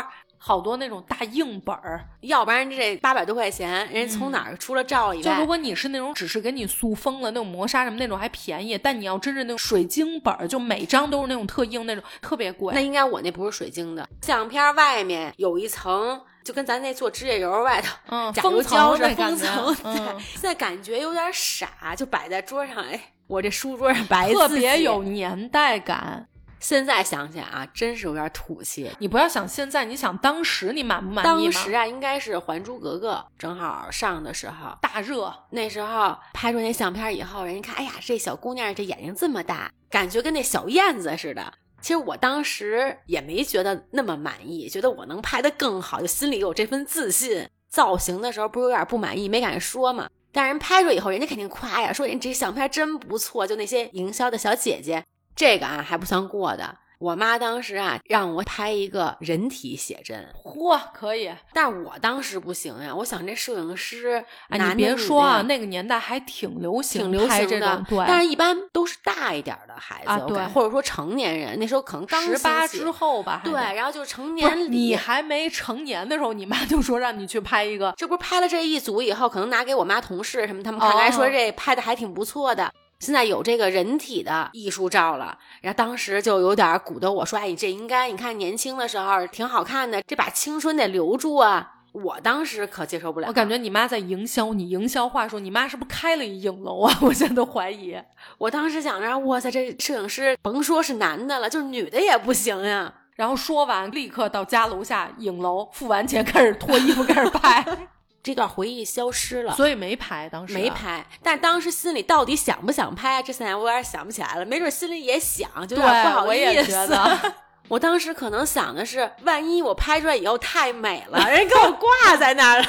好多那种大硬本儿。要不然这八百多块钱，人家从哪儿出了照以外，就如果你是那种只是给你塑封了那种磨砂什么那种还便宜，但你要真是那种水晶本儿，就每张都是那种特硬那种，特别贵。那应该我那不是水晶的，相片外面有一层。就跟咱那做指甲油外头，嗯，甲油封胶似的，封层。对嗯，现在感觉有点傻，就摆在桌上，哎，我这书桌上摆特别有年代感。现在想起来啊，真是有点土气。你不要想现在，你想当时你满不满意？当时啊，应该是《还珠格格》正好上的时候，大热，那时候拍出那相片以后，人家看，哎呀，这小姑娘这眼睛这么大，感觉跟那小燕子似的。其实我当时也没觉得那么满意，觉得我能拍得更好，就心里有这份自信。造型的时候不是有点不满意，没敢说嘛。但人拍出以后，人家肯定夸呀，说人这相片真不错。就那些营销的小姐姐，这个啊还不算过的。我妈当时啊让我拍一个人体写真，嚯，可以。但我当时不行呀。我想这摄影师，哎，你别说啊，那个年代还挺流行，挺流行的，对。但是一般都是大一点儿的孩子，啊对或者说成年人，那时候可能刚十八之后吧，对，然后就是成年礼。你还没成年的时候，你妈就说让你去拍一个，这不是拍了这一组以后，可能拿给我妈同事什么，他们看来说哦这拍的还挺不错的。现在有这个人体的艺术照了，然后当时就有点鼓捣我说：“哎，你这应该，你看年轻的时候挺好看的，这把青春得留住啊！”我当时可接受不了，我感觉你妈在营销你，营销话术，你妈是不是开了一影楼啊？我现在都怀疑。我当时想着，哇塞，这摄影师甭说是男的了，就是女的也不行呀。然后说完，立刻到家楼下影楼，付完钱开始脱衣服，开始拍，这段回忆消失了。所以没拍，当时没。拍，但当时心里到底想不想拍？这现在我有点想不起来了，没准心里也想，就有点不好对，我意也思。觉得。我当时可能想的是，万一我拍出来以后太美了，人给我挂在那儿了，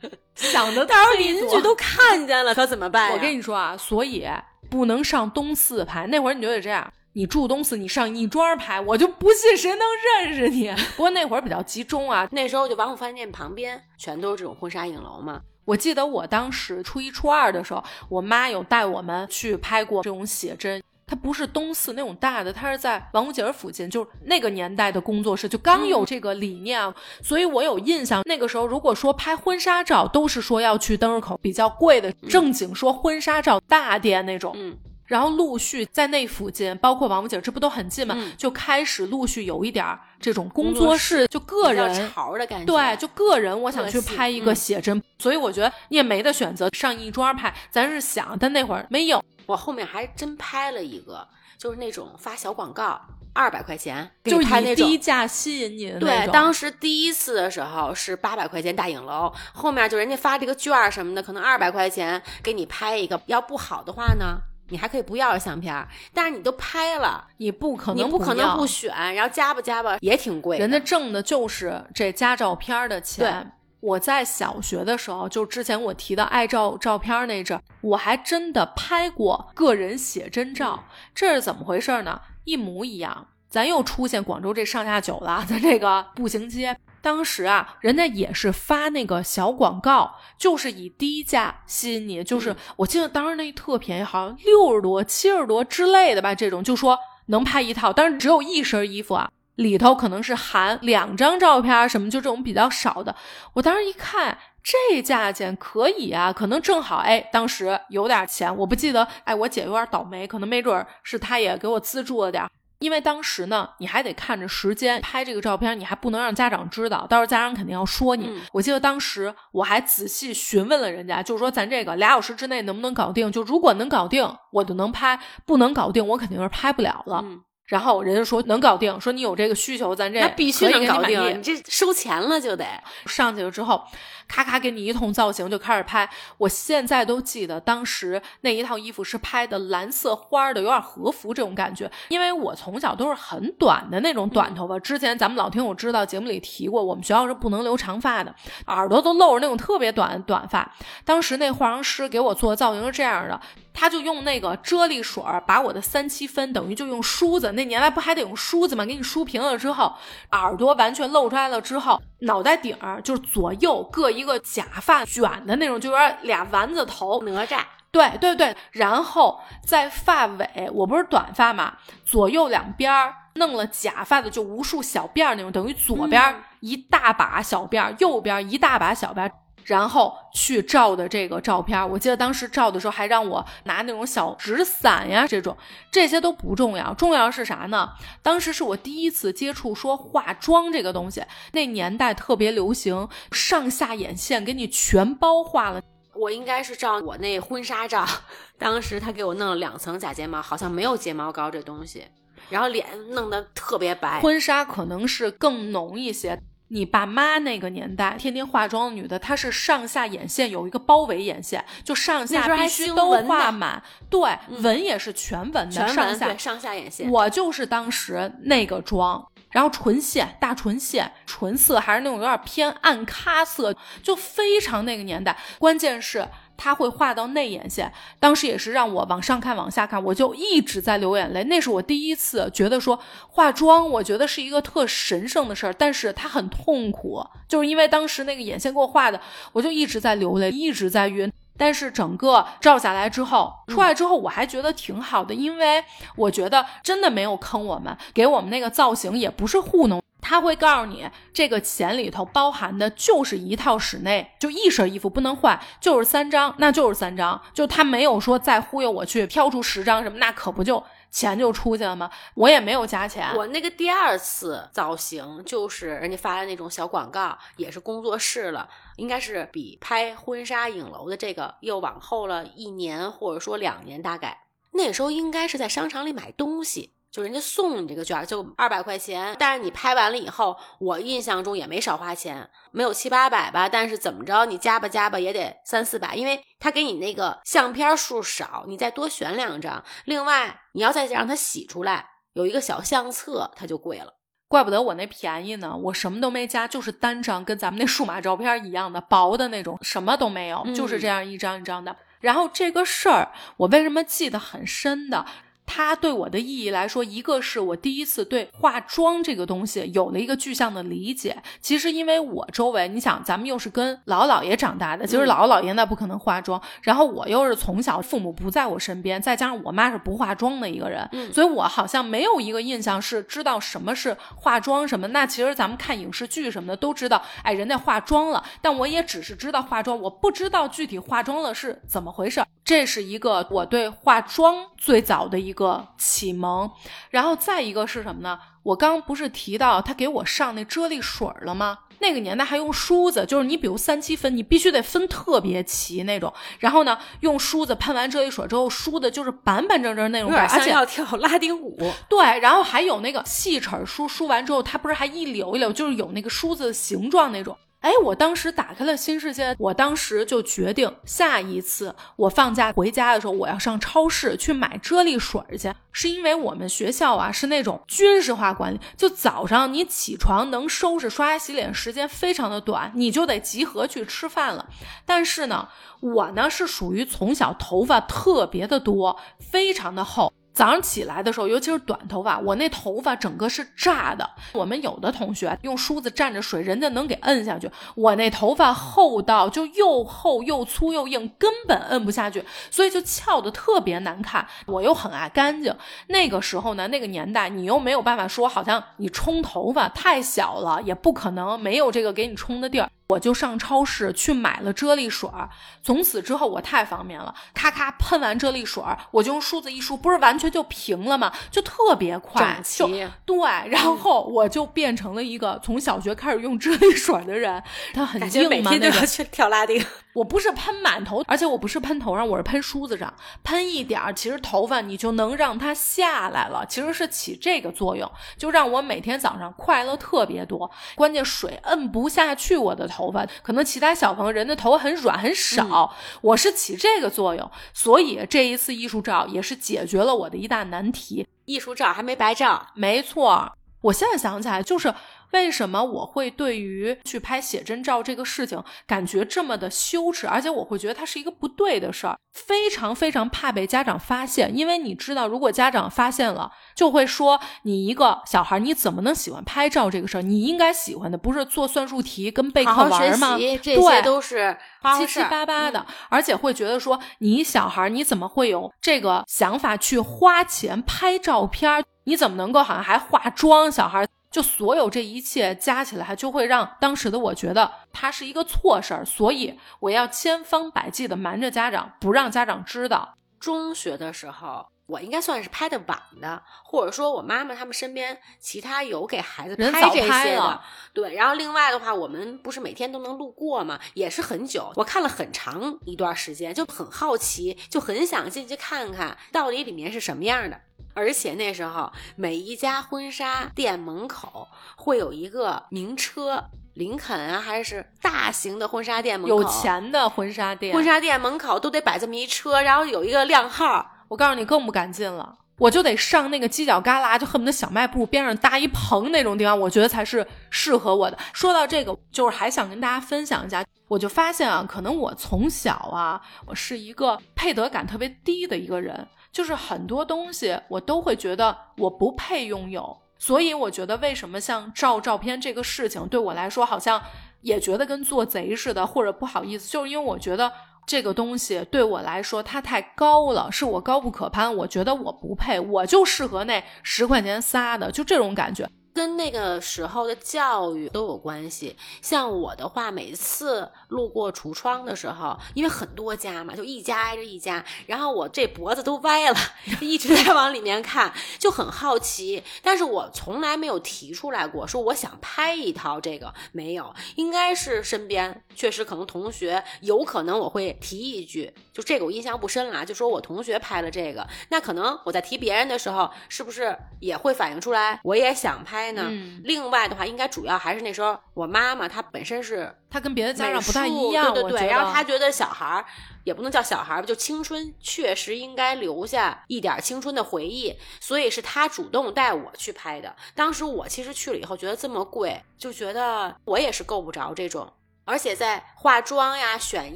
想的到时候邻居都看见了，可怎么办？我跟你说啊，所以不能上东四拍。那会儿你就得这样，你住东四，你上亦庄拍，我就不信谁能认识你。不过那会儿比较集中啊，那时候就王府饭店旁边全都是这种婚纱影楼嘛。我记得我当时初一初二的时候，我妈有带我们去拍过这种写真。它不是东四那种大的，它是在王府井附近，就是那个年代的工作室，就刚有这个理念，啊所以我有印象。那个时候，如果说拍婚纱照，都是说要去灯市口比较贵的正经说婚纱照大店那种。嗯，然后陆续在那附近，包括王府井，这不都很近吗？嗯。就开始陆续有一点儿这种工工作作室，就个人潮的感觉。对，就个人，我想去拍一个嗯写真，所以我觉得你也没得选择，上亦庄拍，咱是想，但那会儿没有，我后面还真拍了一个，就是那种发小广告，二百块钱，就是拍那种。以低价吸引你的对，当时第一次的时候是八百块钱大影楼，后面就人家发这个券什么的，可能二百块钱给你拍一个，要不好的话呢，你还可以不要相片儿，但是你都拍了，你不可能你不可能不选，然后加吧加吧也挺贵，人家挣的就是这加照片儿的钱。对我在小学的时候，就之前我提到爱照照片儿那阵儿，我还真的拍过个人写真照。这是怎么回事呢？一模一样。咱又出现广州这上下九了，咱这个步行街。当时啊，人家也是发那个小广告，就是以低价吸引你。就是我记得当时那特便宜，好像六十多、七十多之类的吧。这种就说能拍一套，但是只有一身衣服啊，里头可能是含两张照片什么，就这种比较少的。我当时一看这价钱可以啊，可能正好哎，当时有点钱，我不记得哎，我姐有点倒霉，可能没准是她也给我资助了点。因为当时呢，你还得看着时间拍这个照片，你还不能让家长知道，到时候家长肯定要说你。我记得当时我还仔细询问了人家，就是说咱这个俩小时之内能不能搞定？就如果能搞定，我就能拍；不能搞定，我肯定是拍不了了。然后人家说能搞定，说你有这个需求，咱这那必须能搞定。你这收钱了就得上去了之后。咔咔给你一通造型就开始拍，我现在都记得当时那一套衣服是拍的蓝色花的，有点和服这种感觉。因为我从小都是很短的那种短头发，之前咱们老听我知道节目里提过，我们学校是不能留长发的，耳朵都露着那种特别短短发。当时那化妆师给我做造型是这样的。他就用那个啫喱水把我的三七分等于就用梳子，那年代不还得用梳子吗？给你梳平了之后，耳朵完全露出来了之后，脑袋顶儿就是左右各一个假发卷的那种，就有点俩丸子头哪吒。对对对，然后在发尾，我不是短发嘛，左右两边弄了假发的，就无数小辫儿那种，等于左边一大把小辫儿，右边一大把小辫儿。然后去照的这个照片，我记得当时照的时候还让我拿那种小纸伞呀，这种这些都不重要，重要是啥呢？当时是我第一次接触说化妆这个东西，那年代特别流行上下眼线给你全包化了。我应该是照我那婚纱照，当时他给我弄了两层假睫毛，好像没有睫毛膏这东西，然后脸弄得特别白。婚纱可能是更浓一些。你爸妈那个年代，天天化妆的女的，她是上下眼线有一个包围眼线，就上下必须都画满。对，纹也是全纹的，上下上下眼线。我就是当时那个妆，然后唇线大唇线，唇色还是那种有点偏暗咖色，就非常那个年代。关键是。他会画到内眼线，当时也是让我往上看，往下看，我就一直在流眼泪。那是我第一次觉得说化妆，我觉得是一个特神圣的事儿，但是它很痛苦，就是因为当时那个眼线给我画的，我就一直在流泪，一直在晕。但是整个照下来之后，出来之后我还觉得挺好的，因为我觉得真的没有坑我们，给我们那个造型也不是糊弄。他会告诉你，这个钱里头包含的就是一套室内，就一身衣服不能换，就是三张，那就是三张，就他没有说再忽悠我去挑出十张什么，那可不就钱就出去了吗？我也没有加钱。我那个第二次造型就是人家发的那种小广告，也是工作室了，应该是比拍婚纱影楼的这个又往后了一年或者说两年，大概那时候应该是在商场里买东西。就人家送你这个券，就二百块钱，但是你拍完了以后，我印象中也没少花钱，没有七八百吧，但是怎么着，你加吧加吧也得三四百，因为他给你那个相片数少，你再多选两张，另外你要再让他洗出来，有一个小相册，它就贵了，怪不得我那便宜呢，我什么都没加，就是单张，跟咱们那数码照片一样的薄的那种，什么都没有，就是这样一张一张的。然后这个事儿，我为什么记得很深的？它对我的意义来说，一个是我第一次对化妆这个东西有了一个具象的理解。其实，因为我周围，你想，咱们又是跟姥姥姥爷长大的，其实姥姥姥爷那不可能化妆。然后我又是从小父母不在我身边，再加上我妈是不化妆的一个人，所以我好像没有一个印象是知道什么是化妆什么。那其实咱们看影视剧什么的都知道，哎，人家化妆了，但我也只是知道化妆，我不知道具体化妆了是怎么回事。这是一个我对化妆最早的一个启蒙，然后再一个是什么呢？我刚不是提到他给我上那啫喱水了吗？那个年代还用梳子，就是你比如三七分，你必须得分特别齐那种。然后呢，用梳子喷完啫喱水之后，梳的就是板板正正那种，而且要跳拉丁舞。对，然后还有那个细齿梳，梳完之后它不是还一绺一绺，就是有那个梳子的形状那种。哎，我当时打开了新世界，我当时就决定，下一次我放假回家的时候，我要上超市去买啫喱水去。是因为我们学校啊是那种军事化管理，就早上你起床能收拾刷牙洗脸时间非常的短，你就得集合去吃饭了。但是呢，我呢是属于从小头发特别的多，非常的厚。早上起来的时候，尤其是短头发，我那头发整个是炸的。我们有的同学用梳子蘸着水，人家能给摁下去，我那头发厚到就又厚又粗又硬，根本摁不下去，所以就翘的特别难看。我又很爱干净，那个时候呢，那个年代你又没有办法说，好像你冲头发太小了，也不可能没有这个给你冲的地儿。我就上超市去买了啫喱水儿，从此之后我太方便了，咔咔喷完啫喱水儿，我就用梳子一梳，不是完全就平了吗？就特别快，就对，然后我就变成了一个从小学开始用啫喱水的人，他很硬嘛，每天都要去跳拉丁。我不是喷满头，而且我不是喷头上，我是喷梳子上，喷一点儿，其实头发你就能让它下来了，其实是起这个作用，就让我每天早上快乐特别多。关键水摁不下去我的头发，可能其他小朋友人的头发很软很少，我是起这个作用，所以这一次艺术照也是解决了我的一大难题。艺术照还没白照，没错，我现在想起来就是。为什么我会对于去拍写真照这个事情感觉这么的羞耻，而且我会觉得它是一个不对的事儿，非常非常怕被家长发现，因为你知道，如果家长发现了，就会说你一个小孩你怎么能喜欢拍照这个事儿？你应该喜欢的不是做算术题跟备课玩吗？这些都是七七八八的，而且会觉得说你小孩你怎么会有这个想法去花钱拍照片？你怎么能够好像还化妆？小孩？就所有这一切加起来，就会让当时的我觉得它是一个错事儿，所以我要千方百计的瞒着家长，不让家长知道。中学的时候，我应该算是拍的晚的，或者说我妈妈他们身边其他有给孩子拍这些的，对。然后另外的话，我们不是每天都能路过吗？也是很久，我看了很长一段时间，就很好奇，就很想进去看看到底里面是什么样的。而且那时候，每一家婚纱店门口会有一个名车，林肯啊，还是大型的婚纱店门口，有钱的婚纱店，婚纱店门口都得摆这么一车，然后有一个靓号。我告诉你，更不敢进了，我就得上那个犄角旮旯，就恨不得小卖部边上搭一棚那种地方，我觉得才是适合我的。说到这个，就是还想跟大家分享一下，我就发现啊，可能我从小啊，我是一个配得感特别低的一个人。就是很多东西我都会觉得我不配拥有，所以我觉得为什么像照照片这个事情对我来说好像也觉得跟做贼似的，或者不好意思，就是因为我觉得这个东西对我来说它太高了，是我高不可攀，我觉得我不配，我就适合那十块钱仨的，就这种感觉。跟那个时候的教育都有关系。像我的话，每次路过橱窗的时候，因为很多家嘛，就一家挨着一家，然后我这脖子都歪了，一直在往里面看，就很好奇。但是我从来没有提出来过，说我想拍一套这个，没有。应该是身边确实可能同学有可能我会提一句，就这个我印象不深了，就说我同学拍了这个，那可能我在提别人的时候，是不是也会反映出来，我也想拍。呢？另外的话，应该主要还是那时候我妈妈，她本身是她跟别的家长不太一样，对对对。然后她觉得小孩儿也不能叫小孩儿吧，就青春确实应该留下一点青春的回忆，所以是她主动带我去拍的。当时我其实去了以后，觉得这么贵，就觉得我也是够不着这种。而且在化妆呀、选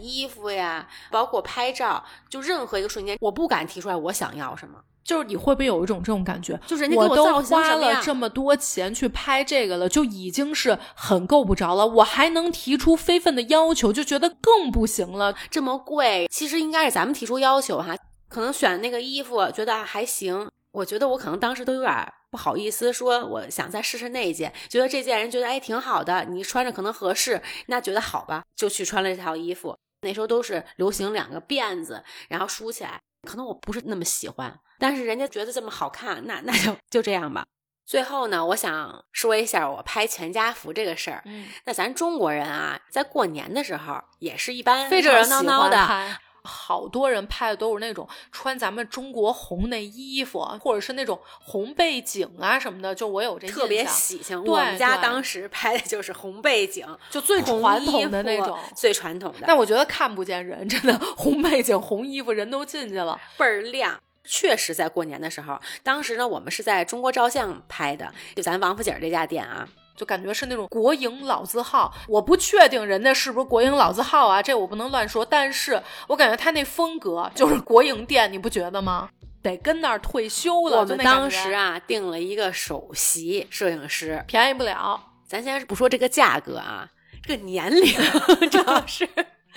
衣服呀，包括拍照，就任何一个瞬间，我不敢提出来我想要什么。就是你会不会有一种这种感觉？就是人家我都花了这么多钱去拍这个了，就已经是很够不着了。我还能提出非分的要求，就觉得更不行了。这么贵，其实应该是咱们提出要求哈。可能选那个衣服觉得还行，我觉得我可能当时都有点不好意思说，我想再试试那一件，觉得这件人觉得哎挺好的，你穿着可能合适，那觉得好吧，就去穿了这套衣服。那时候都是流行两个辫子，然后梳起来。可能我不是那么喜欢，但是人家觉得这么好看，那那就就这样吧。最后呢，我想说一下我拍全家福这个事儿。嗯，那咱中国人啊，在过年的时候也是一般非常热热闹闹的。好多人拍的都是那种穿咱们中国红那衣服，或者是那种红背景啊什么的。就我有这特别喜庆，我们家当时 拍的就是红背景，就最传统的那种，最传统的。但我觉得看不见人，真的红背景、红衣服，人都进去了，倍儿亮。确实在过年的时候，当时呢，我们是在中国照相拍的，就咱王府井这家店啊。就感觉是那种国营老字号，我不确定人家是不是国营老字号啊，这我不能乱说。但是我感觉他那风格就是国营店，你不觉得吗？得跟那儿退休了。我们当时啊定了一个首席摄影师，便宜不了，咱先不说这个价格啊，这个年龄 主要是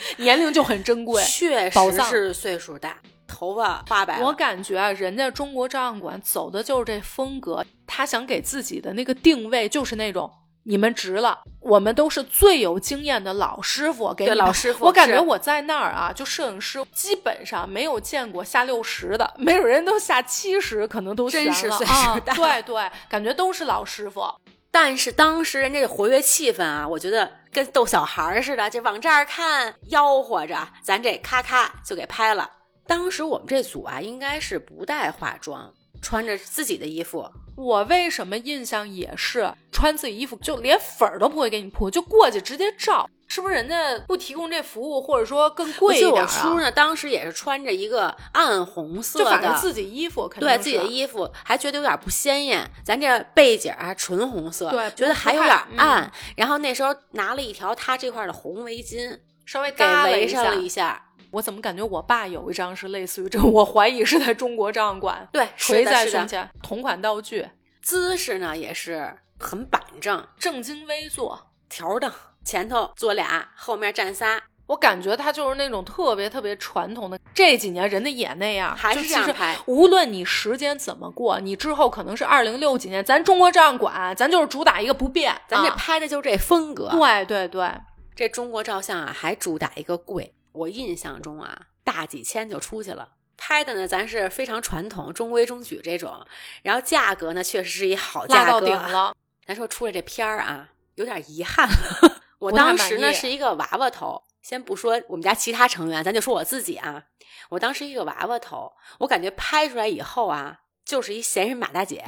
年龄就很珍贵。确实是岁数大，头发花白。我感觉啊，人家中国照相馆走的就是这风格，他想给自己的那个定位就是那种。你们值了，我们都是最有经验的老师傅，给你对老师傅我感觉我在那儿啊，就摄影师基本上没有见过下六十的，没有人都下七十，可能都真悬是岁数了对对，感觉都是老师傅。但是当时人家这活跃气氛啊，我觉得跟逗小孩似的，就往这儿看，吆喝着，咱这咔咔就给拍了。当时我们这组啊，应该是不带化妆，穿着自己的衣服，我为什么印象也是穿自己衣服，就连粉儿都不会给你铺，就过去直接照？是不是人家不提供这服务，或者说更贵一点、啊？我叔呢，当时也是穿着一个暗红色的，就反正自己衣服肯定对自己的衣服，还觉得有点不鲜艳。咱这背景啊，纯红色，对觉得还有点暗。嗯然后那时候拿了一条他这块的红围巾，稍微给围上了。一下。我怎么感觉我爸有一张是类似于这？我怀疑是在中国照相馆 对，垂是的是的在胸前，同款道具，姿势呢也是很板正，正襟危坐。条凳前头坐俩，后面站仨，我感觉他就是那种特别特别传统的。这几年人家也那样，还是这样拍。无论你时间怎么过，你之后可能是二零六几年，咱中国照相馆，咱就是主打一个不变，咱这啊拍的就是这风格。对对对，这中国照相啊，还主打一个贵。我印象中啊，大几千就出去了。拍的呢，咱是非常传统、中规中矩这种，然后价格呢，确实是一好价格。顶了。咱说出来这片儿啊，有点遗憾。我当时呢是一个娃娃头，先不说我们家其他成员，咱就说我自己啊。我当时一个娃娃头，我感觉拍出来以后啊，就是一闲人马大姐。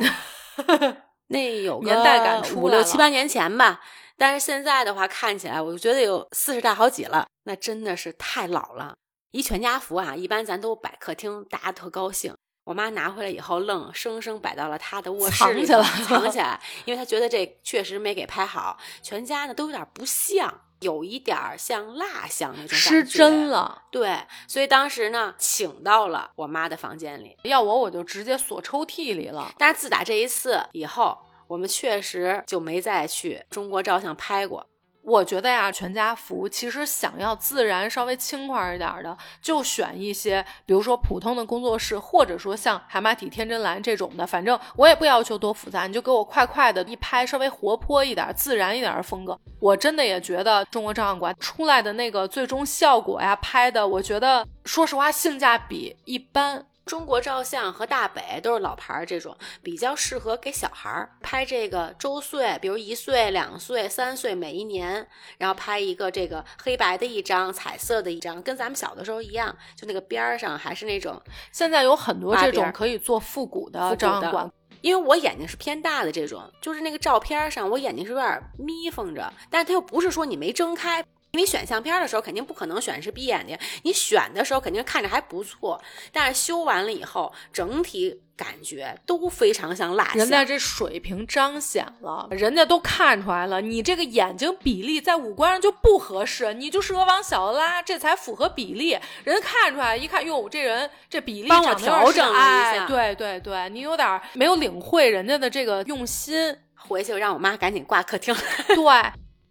那有个年代感五六七八年前吧，但是现在的话看起来，我就觉得有四十大好几了，那真的是太老了。一全家福啊，一般咱都摆客厅，大家特高兴。我妈拿回来以后，愣生生摆到了她的卧室里头藏起来藏起来，因为她觉得这确实没给拍好，全家呢都有点不像，有一点儿像蜡像那种失感觉真。了，对，所以当时呢，请到了我妈的房间里。要我我就直接锁抽屉里了。但是自打这一次以后，我们确实就没再去中国照相拍过。我觉得呀，全家福其实想要自然、稍微轻快一点的，就选一些，比如说普通的工作室，或者说像海马体、天真蓝这种的。反正我也不要求多复杂，你就给我快快的一拍，稍微活泼一点、自然一点的风格。我真的也觉得中国照相馆出来的那个最终效果呀，拍的，我觉得说实话性价比一般。中国照相和大北都是老牌儿，这种比较适合给小孩儿拍这个周岁，比如一岁、两岁、三岁每一年，然后拍一个这个黑白的一张、彩色的一张，跟咱们小的时候一样，就那个边儿上还是那种。现在有很多这种可以做复古的复古的照相馆，因为我眼睛是偏大的这种，就是那个照片上我眼睛是有点眯缝着，但是它又不是说你没睁开。你选相片的时候肯定不可能选是闭眼睛，你选的时候肯定看着还不错，但是修完了以后，整体感觉都非常像蜡像。人家这水平彰显了，人家都看出来了，你这个眼睛比例在五官上就不合适，你就适合往小了拉，这才符合比例。人家看出来，一看哟，这人这比例帮我调整了一哎下对对对，你有点没有领会人家的这个用心。回去我让我妈赶紧挂客厅。对，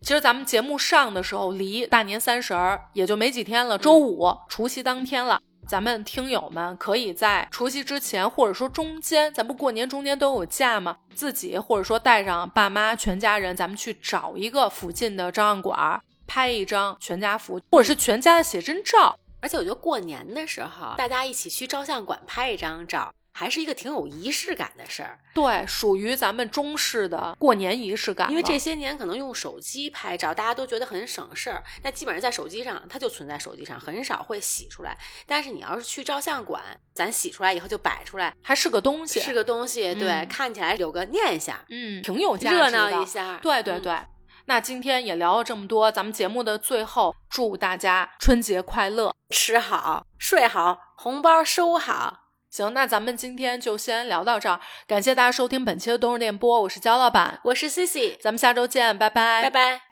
其实咱们节目上的时候，离大年三十儿也就没几天了，周五、除夕当天了。咱们听友们可以在除夕之前，或者说中间，咱不过年中间都有假吗？自己或者说带上爸妈全家人，咱们去找一个附近的照相馆儿，拍一张全家福，或者是全家的写真照。而且我觉得过年的时候，大家一起去照相馆拍一张照，还是一个挺有仪式感的事儿。对，属于咱们中式的过年仪式感。因为这些年可能用手机拍照，大家都觉得很省事儿。那基本上在手机上，它就存在手机上，很少会洗出来。但是你要是去照相馆，咱洗出来以后就摆出来，还是个东西，是个东西，对，嗯看起来有个念想，嗯，挺有价值热的，闹一下。嗯对对对。那今天也聊了这么多，咱们节目的最后，祝大家春节快乐。吃好睡好，红包收好。行，那咱们今天就先聊到这儿，感谢大家收听本期的冬日电波，我是焦老板，我是 Cici，咱们下周见，拜拜，拜拜。